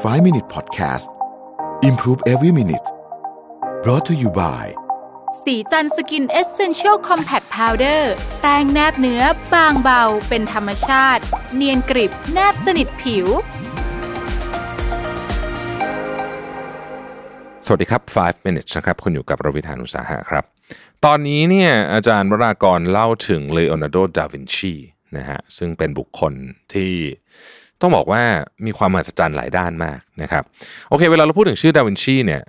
5 Minute Podcast Improve Every Minute brought to you by ศรีจันทร์ Skin Essential Compact Powder แป้งแนบเนื้อบางเบา เป็นธรรมชาติ เนียนกริบแนบสนิทผิว สวัสดีครับ 5 minutes นะครับ คุณอยู่กับรวิศ หาญอุตสาหะครับ ตอนนี้เนี่ยอาจารย์วรากรเล่าถึงเลโอนาร์โด ดาวินชีนะฮะซึ่งเป็นบุคคลที่ ต้องบอกว่ามีความมหัศจรรย์หลายด้านมากนะครับโอเค เวลาเราพูดถึงชื่อดาวินชีเนี่ย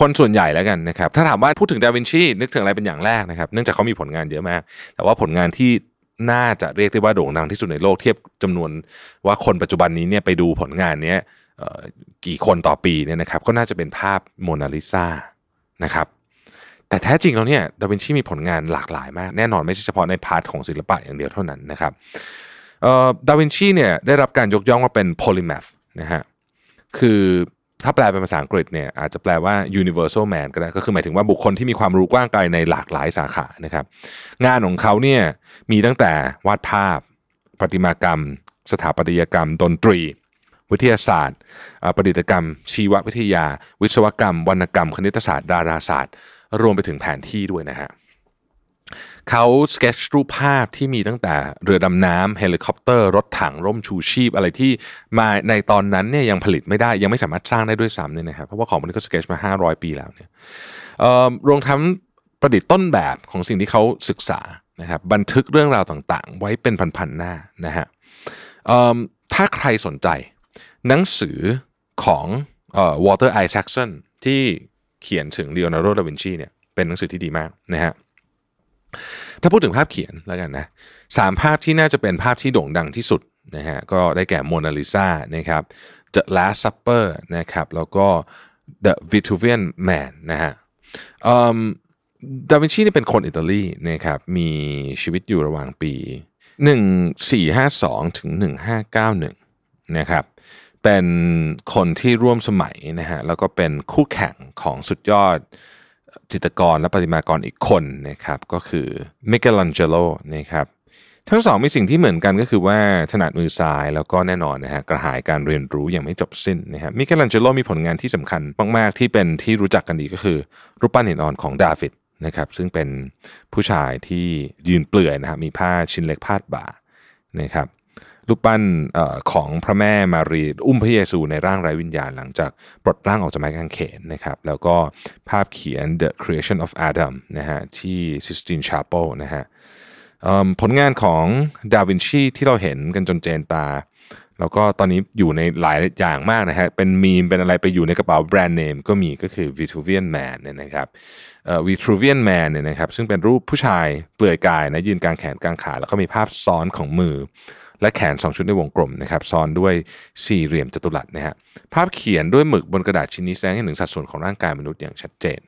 คนส่วนใหญ่แล้วกันนะครับถ้าถามว่าพูดถึงดาวินชีนึกถึงอะไรเป็นอย่างแรกนะครับเนื่องจากเขามีผลงานเยอะมาก แต่ว่าผลงานที่น่าจะเรียกได้ว่าโด่งดังที่สุดในโลกเทียบจำนวนว่าคนปัจจุบันนี้เนี่ยไปดูผลงานเนี้ยกี่คนต่อปีเนี่ยนะครับก็น่าจะเป็นภาพโมนาลิซานะครับแต่แท้จริงแล้วเนี่ยดาวินชีมีผลงานหลากหลายมาก แน่นอนไม่ใช่เฉพาะใน part ของศิลปะอย่างเดียวเท่านั้นนะครับ ดาวินชีเนี่ยได้รับการยกย่องว่าเป็นโพลิแมธนะฮะคือถ้าแปลเป็นภาษาอังกฤษเนี่ยอาจจะแปลว่า universal man ก็ได้ก็คือหมายถึงว่าบุคคลที่มีความรู้กว้างไกลในหลากหลายสาขานะครับงานของเขาเนี่ยมีตั้งแต่วาดภาพ ประติมากรรม สถาปัตยกรรม ดนตรี วิทยาศาสตร์ ประดิษฐกรรม ชีววิทยา วิศวกรรม วรรณกรรม คณิตศาสตร์ ดาราศาสตร์ รวมไปถึงแผนที่ด้วยนะฮะ เขาสเกจรูปภาพที่มีตั้งแต่เรือดำน้ำเฮลิคอปเตอร์ รถถังร่มชูชีพ อะไรที่มันในตอนนั้นเนี่ยยังผลิตไม่ได้ยังไม่สามารถสร้างได้ด้วยซ้ำเนี่ยนะครับเพราะว่าของมันนี้ก็สเกจมา 500 ปีแล้วเนี่ยเอ่อรวมทั้งประดิษฐ์ต้นแบบของสิ่งที่เขาศึกษานะครับบันทึกเรื่องราวต่างๆ ไว้เป็นพันๆหน้านะฮะเออถ้าใครสนใจ หนังสือของเอ่อวอลเตอร์ไอแซคสันที่เขียนถึงเลโอนาร์โด ดาวินชีเนี่ยเป็นหนังสือที่ดีมากนะฮะ ถ้าพูดถึงภาพเขียนแล้วกันนะสามภาพที่น่าจะเป็นภาพที่โด่งดังที่สุดนะฮะก็ได้แก่โมนาลิซานะครับ The Last Supper นะครับแล้วก็ The Vitruvian Man นะฮะดาวินชีนี่เป็นคนอิตาลีนะครับมีชีวิตอยู่ระหว่างปี 1452 ถึง 1591 นะครับเป็นคนที่ร่วมสมัยนะฮะแล้วก็เป็นคู่แข่งของสุดยอด จิตรกรและประติมากรอีกคนนะครับก็คือมิเกลันเจโลนะครับทั้งสองมีสิ่งที่เหมือนกันก็คือว่าถนัดมือซ้ายแล้วก็แน่นอนนะฮะกระหายการเรียนรู้อย่างไม่จบสิ้นนะฮะมิเกลันเจโลมีผลงานที่สำคัญมาก ๆ ที่เป็นที่รู้จักกันดีก็คือ รูปปั้นหินอ่อนของดาวิดนะครับซึ่งเป็นผู้ชายที่ยืนเปลือยนะฮะมีผ้าชิ้นเล็กพาดบ่านะครับ รูปปั้นอของพระแม่มารีอุ้มพระเยซูในร่างไร้วิญญาณหลังจากปลดร่างออกจากไม้กางเขนนะครับแล้วก็ภาพเขียน The Creation of Adam นะฮะที่ Sistine Chapel นะฮะผลงานของดาวินชีที่เราเห็นกันจนเจนตา แล้วก็ตอนนี้อยู่ในหลายอย่างมากนะฮะเป็นมีมเป็นอะไรไปอยู่ในกระเป๋าแบรนด์เนมก็มีก็คือ Vitruvian Man เนี่ยนะครับเอ่อ Vitruvian Man เนี่ยนะครับซึ่งเป็นรูปผู้ชายเปลือยกายนะยืนกลางแขนกลางขา แล้วก็มีภาพซ้อนของมือ และแขน 2 ชุดในวงกลมนะครับซ้อนด้วยสี่เหลี่ยมจัตุรัสนะฮะภาพเขียนด้วยหมึกบนกระดาษชิ้นนี้แสดงให้เห็นถึงสัดส่วนของร่างกายมนุษย์อย่างชัดเจน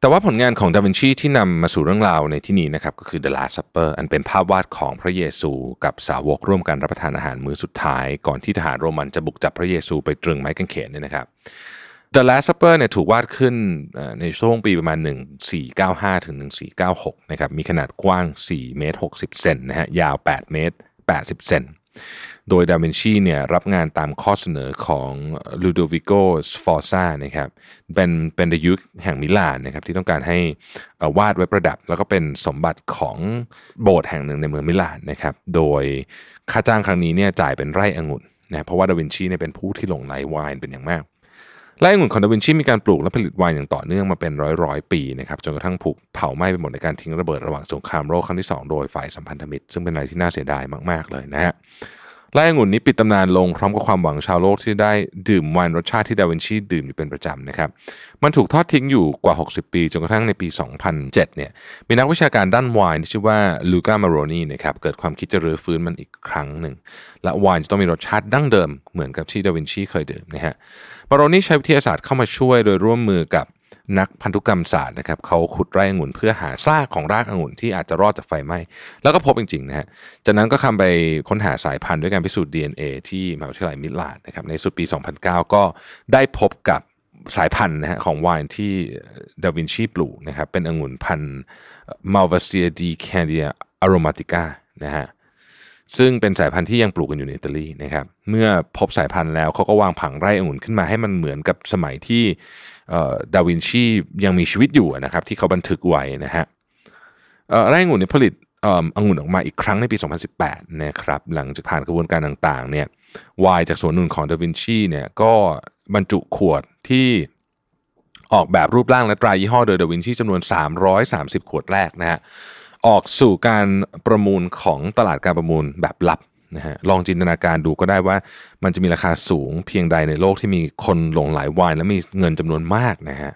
แต่ว่าผลงานของดาวินชีที่นำมาสู่เรื่องราวในที่นี้นะครับก็คือ The Last Supper อันเป็นภาพวาดของพระเยซู กับสาวกร่วมกันรับประทานอาหารมื้อสุดท้าย ก่อนที่ทหารโรมันจะบุกจับพระเยซูไปตรึงไม้กางเขนเนี่ยนะครับ The Last Supper เนี่ยถูกวาดขึ้นในช่วงปีประมาณ 1495 ถึง 1496 นะครับ มีขนาดกว้าง 4 เมตร 60 เซนนะฮะ ยาว 8 เมตร 80 เซนโดยดาวินชีเนี่ยรับงานตามข้อเสนอของลูโดวิโกสฟอร์ซานะครับเป็นเป็นยุคแห่งมิลานนะครับที่ต้องการให้อ่อวาดไว้ประดับ แล้วก็เป็นสมบัติของโบสถ์แห่งหนึ่งในเมืองมิลานนะครับโดยค่าจ้างครั้งนี้เนี่ยจ่ายเป็นไร่องุ่นนะเพราะว่าดาวินชีเนี่ยเป็นผู้ที่หลงไหลไวน์เป็นอย่างมาก ไร่องุ่นของดาวินชีมีการปลูกและผลิตไวน์อย่างต่อเนื่องมาเป็นร้อยร้อยปีนะครับจนกระทั่งถูกเผาไหม้ไปหมดในการทิ้งระเบิดระหว่างสงครามโลกครั้งที่ 2 โดยฝ่ายสัมพันธมิตร ซึ่งเป็นอะไรที่น่าเสียดายมากๆเลยนะฮะ ไร่องุ่นนี้ปิดตำนานลงพร้อมกับความหวังชาวโลกที่ได้ดื่มไวน์รสชาติที่ดาวินชีดื่มอยู่เป็นประจำนะครับ มันถูกทอดทิ้งอยู่กว่า 60 ปีจนกระทั่งในปี 2007 เนี่ย มีนักวิชาการด้านไวน์ที่ชื่อว่าลูก้ามาโรนีนะครับ เกิดความคิดจะรื้อฟื้นมันอีกครั้งหนึ่ง และไวน์จะต้องมีรสชาติดั้งเดิมเหมือนกับที่ดาวินชีเคยดื่มนะฮะ มาโรนีใช้วิทยาศาสตร์เข้ามาช่วยโดยร่วมมือกับ นักพันธุกรรมศาสตร์นะครับเขาขุดไร่องุ่นเพื่อหาซากของรากองุ่นที่อาจจะรอดจากไฟไหม้แล้วก็พบจริงๆนะฮะจากนั้นก็คำไปค้นหาสายพันธุ์ด้วยการพิสูจน์ DNA ที่มหาวิทยาลัยมิลานนะครับในสุดปี 2009 ก็ได้พบกับสายพันธุ์นะฮะของไวน์ที่ดาวินชีปลูกนะครับเป็นองุ่นพันธุ์ Malvasia di Candia aromatica นะฮะ ซึ่งเป็นสายพันธุ์ที่ยังปลูกกันอยู่ในอิตาลีนะครับ เมื่อพบสายพันธุ์แล้วเขาก็วางผังไร่องุ่นขึ้นมาให้มันเหมือนกับสมัยที่ดาวินชียังมีชีวิตอยู่นะครับที่เขาบันทึกไว้นะฮะไร่องุ่นนี้ผลิตองุ่นออกมาอีกครั้งในปี 2018 นะครับหลังจากผ่านกระบวนการต่างๆเนี่ยวายจากสวนนุ่นของดาวินชีเนี่ยก็บรรจุขวดที่ออกแบบรูปร่างและตรายยี่ห้อโดยดาวินชีจำนวน 330 ขวดแรกนะฮะ ออกสู่การประมูลของตลาดการประมูลแบบลับนะฮะลองจินตนาการดูก็ได้ว่ามันจะมีราคาสูงเพียงใดในโลกที่มีคนหลงไหลวายและมีเงินจำนวนมากนะฮะ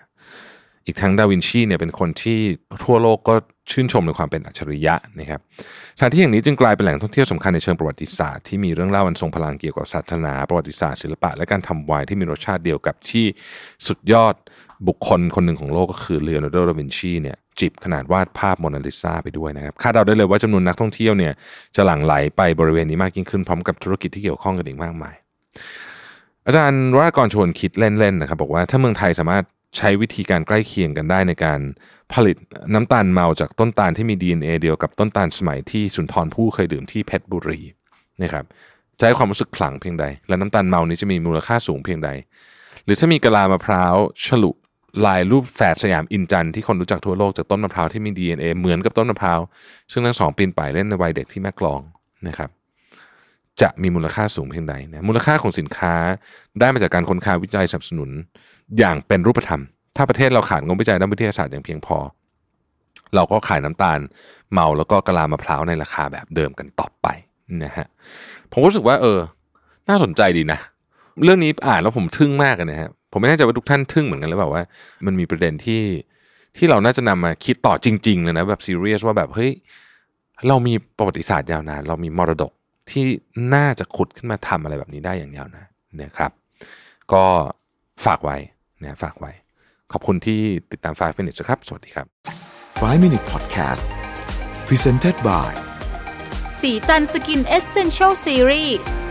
อีกทั้งดาวินชีเนี่ยเป็นคนที่ทั่วโลกก็ชื่นชมในความเป็นอัจฉริยะนะครับสถานที่แห่งนี้จึงกลายเป็นแหล่งท่องเที่ยวสำคัญในเชิงประวัติศาสตร์ที่มีเรื่องเล่าอันทรงพลังเกี่ยวกับศาสนา ประวัติศาสตร์ศิลปะและการทำไวน์ที่มีรสชาติเดียวกับที่สุดยอดบุคคลคนหนึ่งของโลกก็คือเลโอนาร์โด ดาวินชีเนี่ยจิบขนาดวาดภาพโมนาลิซาไปด้วยนะครับคาดเดาได้เลยว่าจำนวนนักท่องเที่ยวเนี่ยจะหลั่งไหลไปบริเวณนี้มากยิ่งขึ้นพร้อมกับธุรกิจที่เกี่ยวข้องกันอีกมากมายอาจารย์วรากรชวนคิดเล่นๆนะครับบอกว่าถ้าเมืองไทยสามารถ ใช้วิธีการใกล้เคียงกันได้ในการผลิตน้ำตาลเมาจากต้นตาลที่มี DNA เดียวกับต้นตาลสมัยที่สุนทรภู่เคยดื่มที่เพชรบุรีนะครับจะให้ความรู้สึกขลังเพียงใด และน้ำตาลเมานี้จะมีมูลค่าสูงเพียงใด หรือถ้ามีกะลามะพร้าวฉลุลายรูปแฝดสยามอินจันที่คนรู้จักทั่วโลกจากต้นมะพร้าวที่มี DNA เหมือนกับต้นมะพร้าวซึ่งทั้งสองปีนป่ายเล่นในวัยเด็กที่แม่กลองนะครับ จะมีมูลค่าสูงเพียงใดนะมูลค่าของสินค้าได้มาจากการค้นคว้าวิจัยสนับสนุนอย่างเป็นรูปธรรม ถ้าประเทศเราขาดงบวิจัยด้านวิทยาศาสตร์อย่างเพียงพอ เราก็ขายน้ำตาลเมาแล้วก็กะลามะพร้าวในราคาแบบเดิมกันต่อไปนะฮะผมรู้สึกว่าเออ น่าสนใจดีนะ เรื่องนี้อ่านแล้วผมทึ่งมากเลยนะฮะผมไม่แน่ใจว่าทุกท่านทึ่งเหมือนกันหรือเปล่าว่า มันมีประเด็นที่ที่เราน่าจะนำมาคิดต่อจริงๆเลยนะแบบซีเรียสว่าแบบเฮ้ยเรามีประวัติศาสตร์ยาวนาน เรามีมรดก ที่น่าจะขุดขึ้นมาทำอะไรแบบนี้ได้อย่างยาวนานนะครับ ก็ฝากไว้นะฝากไว้ ขอบคุณที่ติดตาม 5 minutes ครับ สวัสดีครับ 5 minute podcast presented by สีจันสกินเอเซนเชลซีรีส์